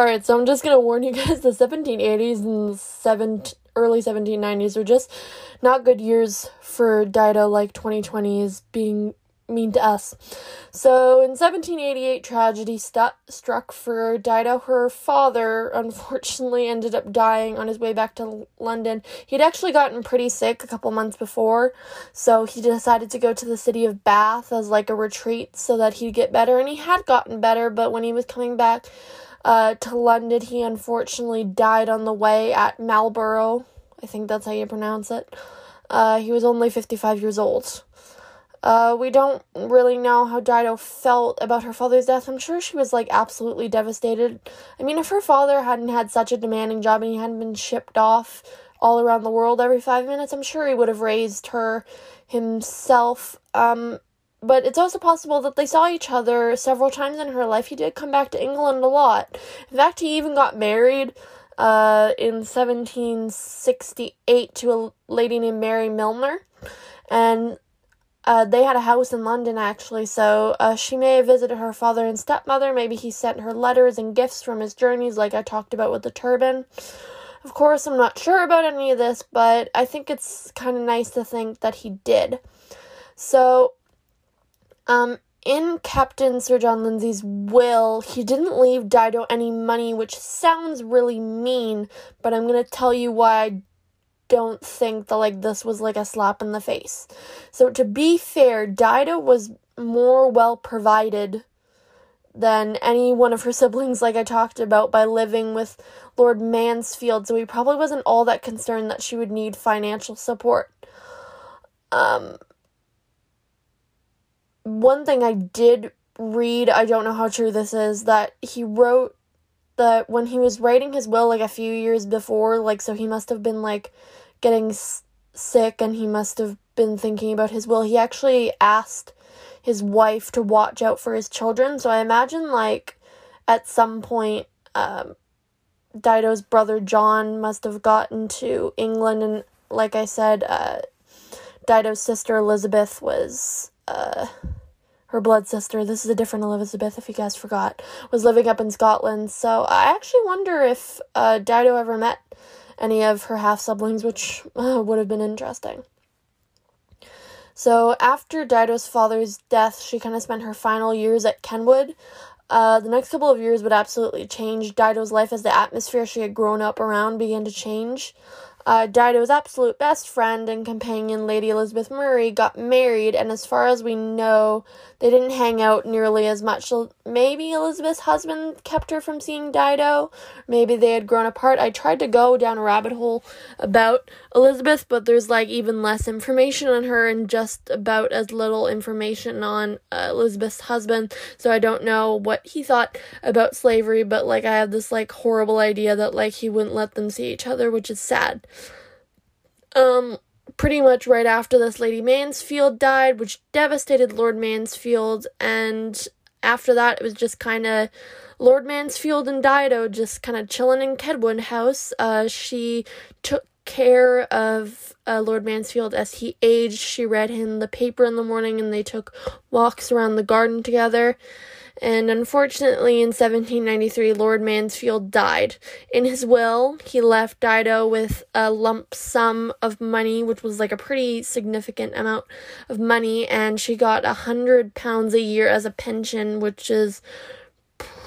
A: Alright, so I'm just gonna warn you guys the 1780s and seven, early 1790s were just not good years for Dido, like 2020 is being mean to us. So in 1788, tragedy stu- struck for Dido. Her father, unfortunately, ended up dying on his way back to London. He'd actually gotten pretty sick a couple months before, so he decided to go to the city of Bath as like a retreat so that he'd get better. And he had gotten better, but when he was coming back, uh, to London. He unfortunately died on the way at Marlborough. I think that's how you pronounce it. Uh, he was only 55 years old. Uh, we don't really know how Dido felt about her father's death. I'm sure she was like absolutely devastated. I mean, if her father hadn't had such a demanding job and he hadn't been shipped off all around the world every five minutes, I'm sure he would have raised her himself. Um, but it's also possible that they saw each other several times in her life. He did come back to England a lot. In fact, he even got married uh, in 1768 to a lady named Mary Milner. And uh, they had a house in London actually, so uh, she may have visited her father and stepmother. Maybe he sent her letters and gifts from his journeys, like I talked about with the turban. Of course, I'm not sure about any of this, but I think it's kind of nice to think that he did. So, um, in Captain Sir John Lindsay's will, he didn't leave Dido any money, which sounds really mean, but I'm gonna tell you why I don't think that like this was like a slap in the face. So to be fair, Dido was more well provided than any one of her siblings, like I talked about, by living with Lord Mansfield, so he probably wasn't all that concerned that she would need financial support. Um, one thing I did read, I don't know how true this is, that he wrote that when he was writing his will like a few years before, like so he must have been like getting s- sick and he must have been thinking about his will. He actually asked his wife to watch out for his children. So I imagine like at some point um Dido's brother John must have gotten to England and like I said uh Dido's sister Elizabeth was uh her blood sister, this is a different Elizabeth if you guys forgot, was living up in Scotland. So I actually wonder if uh, Dido ever met any of her half siblings, which uh, would have been interesting. So after Dido's father's death, she kind of spent her final years at Kenwood. Uh, the next couple of years would absolutely change Dido's life as the atmosphere she had grown up around began to change. Uh, Dido's absolute best friend and companion, Lady Elizabeth Murray, got married, and as far as we know, they didn't hang out nearly as much. Maybe Elizabeth's husband kept her from seeing Dido. Maybe they had grown apart. I tried to go down a rabbit hole about Elizabeth, but there's like even less information on her and just about as little information on uh, Elizabeth's husband. So I don't know what he thought about slavery, but like I have this like horrible idea that like he wouldn't let them see each other, which is sad. Um, pretty much right after this, Lady Mansfield died, which devastated Lord Mansfield, and after that, it was just kind of Lord Mansfield and Dido just kind of chilling in Kenwood House. Uh, she took care of uh, Lord Mansfield as he aged. She read him the paper in the morning, and they took walks around the garden together and unfortunately in 1793 Lord Mansfield died. In his will, he left Dido with a lump sum of money, which was like a pretty significant amount of money, and she got a hundred pounds a year as a pension, which is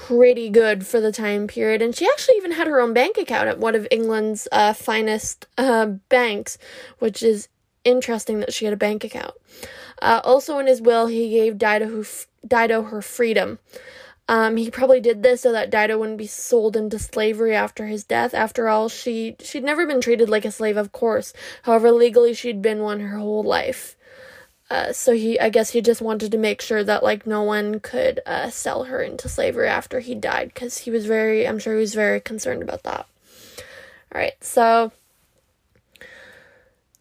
A: pretty good for the time period. And she actually even had her own bank account at one of England's uh, finest uh, banks, which is interesting that she had a bank account. Uh, also, in his will, he gave Dido, f- Dido her freedom. Um, he probably did this so that Dido wouldn't be sold into slavery after his death. After all, she she'd never been treated like a slave, of course. However, legally she'd been one her whole life. Uh, so he, I guess, he just wanted to make sure that like no one could uh, sell her into slavery after he died, because he was very, I'm sure he was very concerned about that. All right, so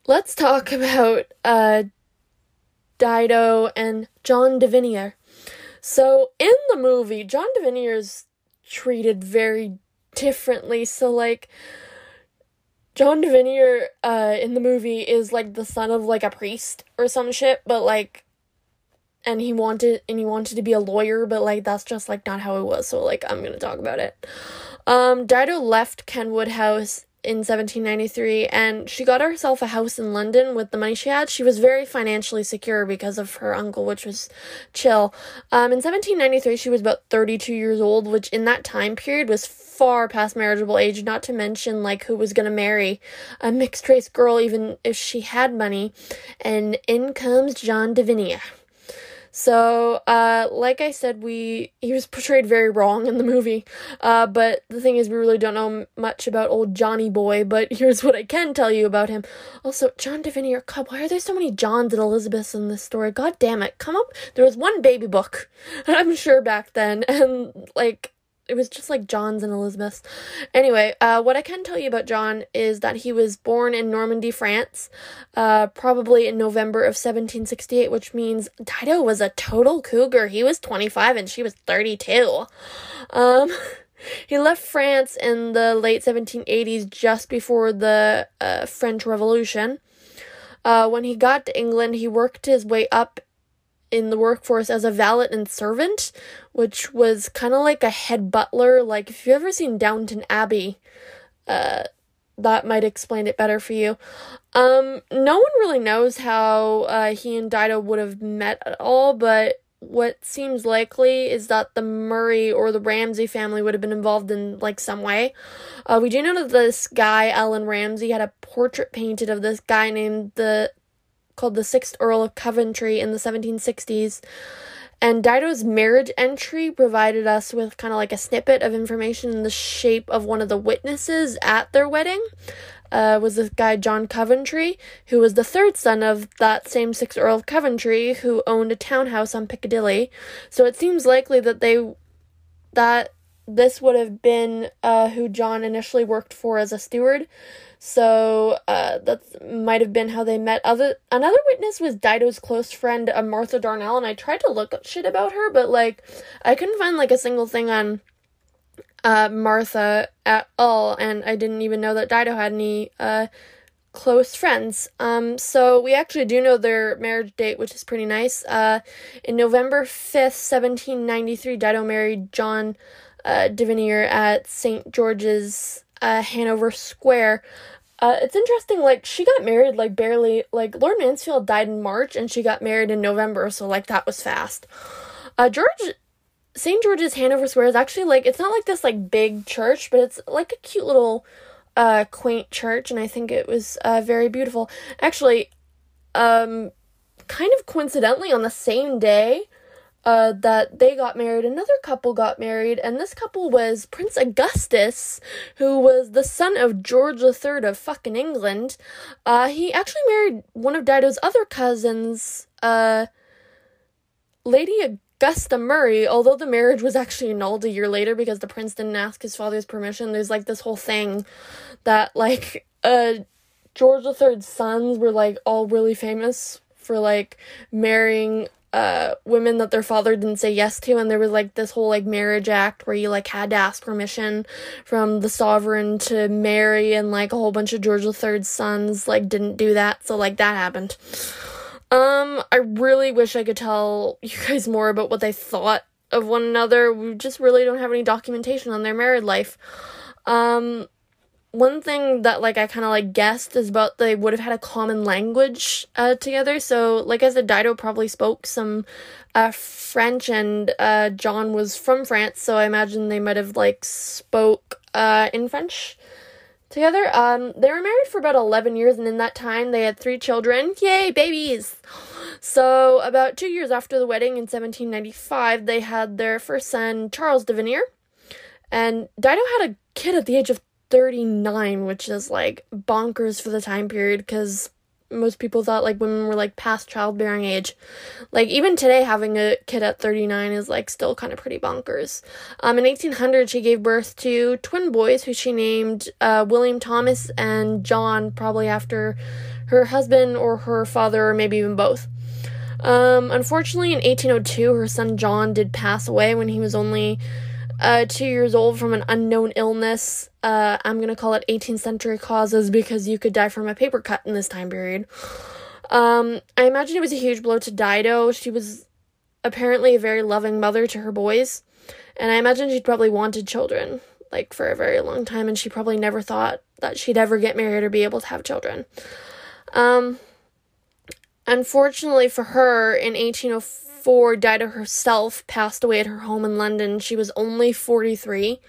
A: let's talk about uh, Dido and John Davinier. So in the movie, John Davinier is treated very differently. So like John Davinier uh in the movie is like the son of like a priest or some shit, but like and he wanted and he wanted to be a lawyer, but like that's just like not how it was. So like I'm gonna talk about it. Um Dido left Kenwood House in 1793 and she got herself a house in London with the money she had. She was very financially secure because of her uncle, which was chill. Um, in 1793, she was about 32 years old, which in that time period was far past marriageable age, not to mention like who was going to marry a mixed race girl, even if she had money. And in comes John Davinier. So, uh, like I said, we he was portrayed very wrong in the movie. Uh, but the thing is, we really don't know much about old Johnny Boy. But here's what I can tell you about him. Also, John Davinier, Cub. why are there so many Johns and Elizabeths in this story? God damn it! Come up. There was one baby book, I'm sure back then, and like it was just like John's and Elizabeth's. Anyway, uh, what I can tell you about John is that he was born in Normandy, France, uh, probably in November of 1768, which means Dido was a total cougar. He was 25 and she was 32. Um, he left France in the late 1780s, just before the uh, French Revolution. Uh, when he got to England, he worked his way up in the workforce as a valet and servant, which was kind of like a head butler. Like, if you've ever seen Downton Abbey, uh, that might explain it better for you. Um, no one really knows how uh, he and Dido would have met at all, but what seems likely is that the Murray or the Ramsay family would have been involved in like some way. Uh, we do know that this guy, Allan Ramsay, had a portrait painted of this guy named the called the Sixth Earl of Coventry in the 1760s. And Dido's marriage entry provided us with kind of like a snippet of information in the shape of one of the witnesses at their wedding. Uh, was this guy John Coventry, who was the third son of that same sixth Earl of Coventry, who owned a townhouse on Piccadilly. So it seems likely that they that this would have been uh, who John initially worked for as a steward. So uh, that might have been how they met. Other another witness was Dido's close friend uh, Martha Darnell, and I tried to look up shit about her, but like I couldn't find like a single thing on uh, Martha at all, and I didn't even know that Dido had any uh, close friends. Um, so we actually do know their marriage date, which is pretty nice. Uh, in November 5th, 1793, Dido married John uh, Davinier at St. George's, uh, Hanover Square. Uh, it's interesting, like, she got married, like, barely, like, Lord Mansfield died in March, and she got married in November, so, like, that was fast. Uh, George, St. George's Hanover Square is actually, like, it's not like this, like, big church, but it's, like, a cute little, uh, quaint church, and I think it was, uh, very beautiful. Actually, um, kind of coincidentally, on the same day, uh, that they got married, another couple got married, and this couple was Prince Augustus, who was the son of George III of fucking England. Uh, he actually married one of Dido's other cousins, uh, Lady Augusta Murray, although the marriage was actually annulled a year later because the prince didn't ask his father's permission. There's like this whole thing that, like, uh, George III's sons were like all really famous for like marrying uh women that their father didn't say yes to and there was like this whole like marriage act where you like had to ask permission from the sovereign to marry and like a whole bunch of George III's sons like didn't do that. So like that happened. Um I really wish I could tell you guys more about what they thought of one another. We just really don't have any documentation on their married life. Um one thing that like I kind of like guessed is about they would have had a common language uh, together. So like I said, Dido probably spoke some uh, French, and uh, John was from France, so I imagine they might have like spoke uh, in French together. Um, they were married for about eleven years, and in that time they had three children. Yay, babies! So about two years after the wedding in 1795, they had their first son, Charles Davinier. And Dido had a kid at the age of 39, which is like bonkers for the time period because most people thought like women were like past childbearing age. Like even today having a kid at 39 is like still kind of pretty bonkers. Um in 1800 she gave birth to twin boys who she named uh, William Thomas and John probably after her husband or her father or maybe even both. Um unfortunately in 1802 her son John did pass away when he was only uh, two years old from an unknown illness. Uh, I'm gonna call it 18th century causes because you could die from a paper cut in this time period. Um, I imagine it was a huge blow to Dido. She was apparently a very loving mother to her boys, and I imagine she'd probably wanted children, like, for a very long time, and she probably never thought that she'd ever get married or be able to have children. Um, unfortunately for her, in 1804, before Dido herself passed away at her home in London. She was only 43.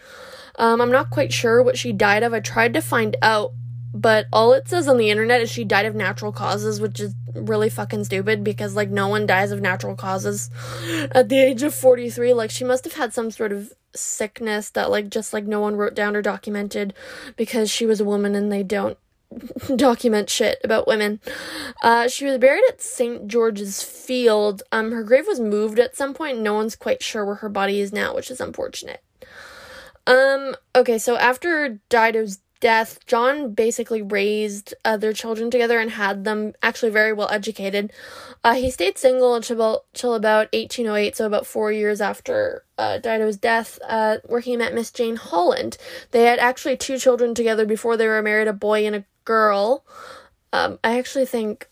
A: Um, I'm not quite sure what she died of. I tried to find out, but all it says on the internet is she died of natural causes, which is really fucking stupid because, like, no one dies of natural causes at the age of 43. Like, she must have had some sort of sickness that, like, just like no one wrote down or documented because she was a woman and they don't document shit about women. Uh, she was buried at St. George's Field. Um, her grave was moved at some point. No one's quite sure where her body is now, which is unfortunate. Um, okay, so after Dido's death, John basically raised uh, their children together and had them actually very well educated. Uh, he stayed single until about, until about 1808, so about four years after uh, Dido's death, uh, where he met Miss Jane Holland. They had actually two children together before they were married, a boy and a girl. Um, I actually think,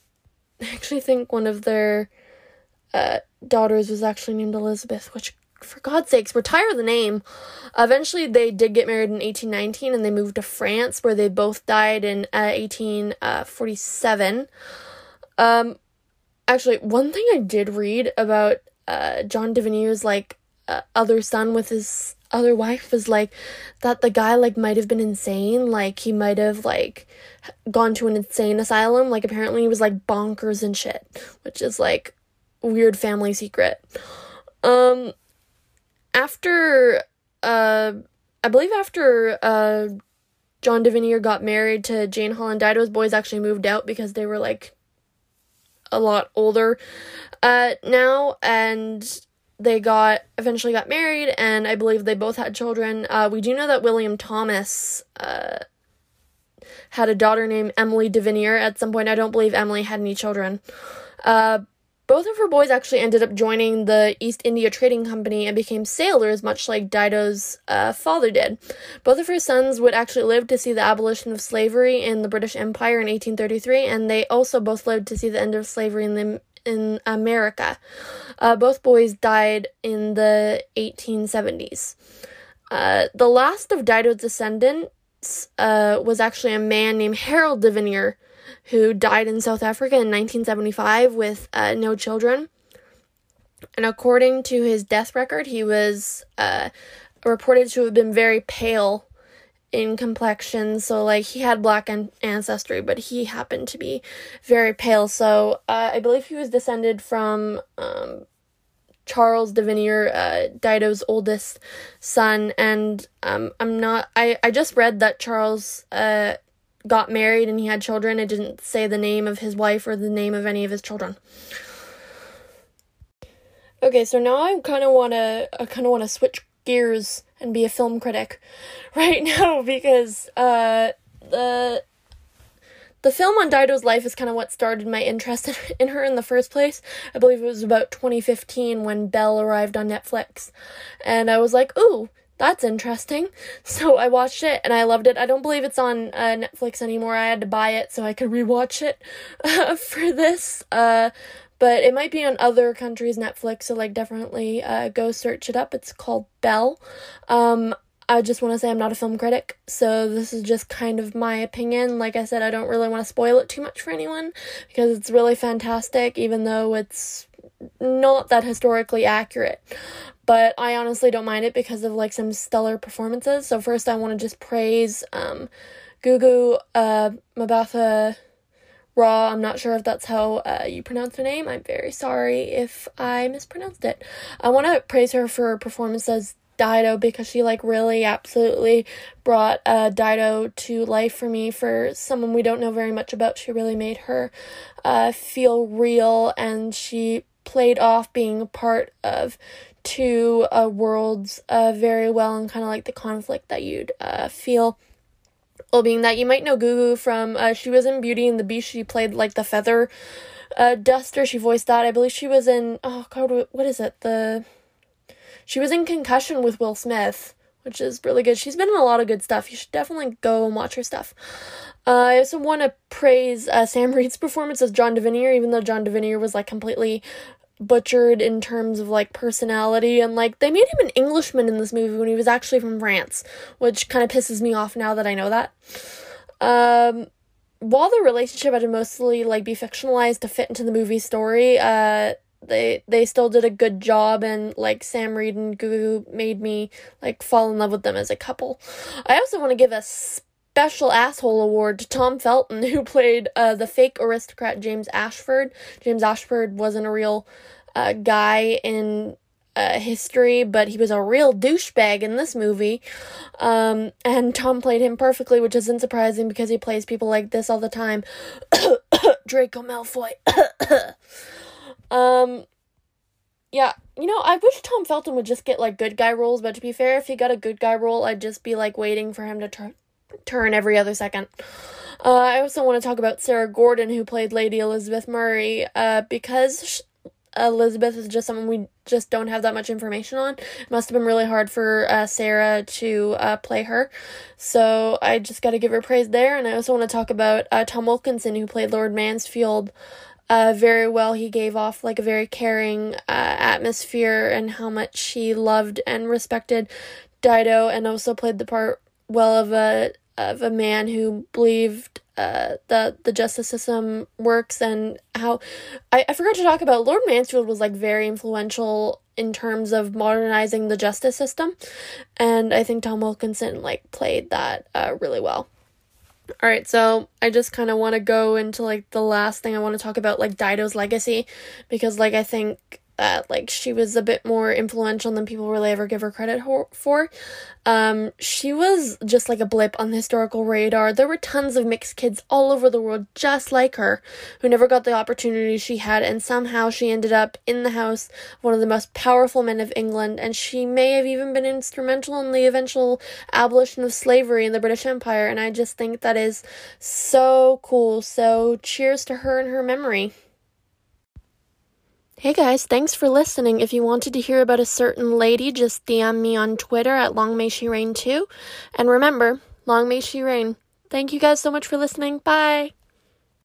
A: I actually think one of their uh, daughters was actually named Elizabeth, which, for God's sakes, retire the name. Eventually, they did get married in 1819 and they moved to France, where they both died in uh, 1847. Um, actually, one thing I did read about uh, John Davinier's like uh, other son with his other wife was like that the guy like might have been insane like he might have like gone to an insane asylum. Like apparently he was like bonkers and shit which is like weird family secret. Um after uh i believe after uh john davinier got married to jane holland dido's boys actually moved out because they were like a lot older. Uh now and they got eventually got married, and I believe they both had children. Uh, we do know that William Thomas uh, had a daughter named Emily Davinier at some point. I don't believe Emily had any children. Uh, both of her boys actually ended up joining the East India Trading Company and became sailors, much like Dido's uh, father did. Both of her sons would actually live to see the abolition of slavery in the British Empire in 1833, and they also both lived to see the end of slavery in the in America. Uh, both boys died in the 1870s. Uh, the last of Dido's descendants uh, was actually a man named Harold Davinier, who died in South Africa in 1975 with uh, no children. And according to his death record, he was uh, reported to have been very pale in complexion. So, like, he had black an- ancestry, but he happened to be very pale. So, uh, I believe he was descended from um, Charles Davinier, uh, Dido's oldest son. And um, I'm not, I, I just read that Charles uh, got married and he had children. It didn't say the name of his wife or the name of any of his children. Okay, so now I kind of want to I kind of want to switch gears and be a film critic right now because uh the the film on Dido's life is kind of what started my interest in her in the first place. I believe it was about 2015 when Belle arrived on Netflix. And I was like, ooh, that's interesting. So I watched it and I loved it. I don't believe it's on uh, Netflix anymore. I had to buy it so I could rewatch it uh, for this. Uh, but it might be on other countries' Netflix, so like definitely uh, go search it up. It's called Belle. Um, I just want to say I'm not a film critic, so this is just kind of my opinion. Like I said, I don't really want to spoil it too much for anyone because it's really fantastic, even though it's not that historically accurate but I honestly don't mind it because of like some stellar performances. So first, I want to just praise um, Gugu uh, Mbatha Raw. I'm not sure if that's how uh, you pronounce her name. I'm very sorry if I mispronounced it. I want to praise her for her performance as Dido because she like really absolutely brought uh, Dido to life for me. For someone we don't know very much about, she really made her uh, feel real, and she played off being part of two uh, worlds uh, very well and kind of like the conflict that you'd uh, feel. Well, being that you might know Gugu from, uh, she was in Beauty and the Beast. She played like the feather uh, duster. She voiced that. I believe she was in, oh god, what is it? The, she was in Concussion with Will Smith, which is really good. She's been in a lot of good stuff. You should definitely go and watch her stuff. Uh, I also want to praise uh, Sam Reid's performance as John Davinier, even though John Davinier was like completely butchered in terms of like personality and like they made him an Englishman in this movie when he was actually from France, which kind of pisses me off now that I know that. Um while the relationship had to mostly like be fictionalized to fit into the movie story, uh they they still did a good job and like Sam Reid and Gugu made me like fall in love with them as a couple. I also want to give a special asshole award to Tom Felton who played uh the fake aristocrat James Ashford. James Ashford wasn't a real uh, guy in uh, history, but he was a real douchebag in this movie. Um, and Tom played him perfectly, which isn't surprising because he plays people like this all the time. Draco Malfoy. um, yeah, you know, I wish Tom Felton would just get like good guy roles, but to be fair, if he got a good guy role, I'd just be like waiting for him to turn turn every other second. Uh, I also want to talk about Sarah Gadon, who played Lady Elizabeth Murray, uh, because Elizabeth is just someone we just don't have that much information on. It must have been really hard for uh, Sarah to uh, play her. So I just got to give her praise there. And I also want to talk about uh, Tom Wilkinson, who played Lord Mansfield uh, very well. He gave off like a very caring uh, atmosphere and how much he loved and respected Dido, and also played the part well of a of a man who believed uh, that the justice system works and how I, I forgot to talk about Lord Mansfield was like very influential in terms of modernizing the justice system and I think Tom Wilkinson like played that uh, really well. All right, so I just kind of want to go into like the last thing I want to talk about like Dido's legacy because like I think that like she was a bit more influential than people really ever give her credit for. Um, she was just like a blip on the historical radar. There were tons of mixed kids all over the world just like her who never got the opportunity she had, and somehow she ended up in the house of one of the most powerful men of England, and she may have even been instrumental in the eventual abolition of slavery in the British Empire, and I just think that is so cool. So, cheers to her and her memory. Hey guys, thanks for listening. If you wanted to hear about a certain lady, just DM me on Twitter at Long May She Reign too. And remember, Long May She Reign. Thank you guys so much for listening. Bye.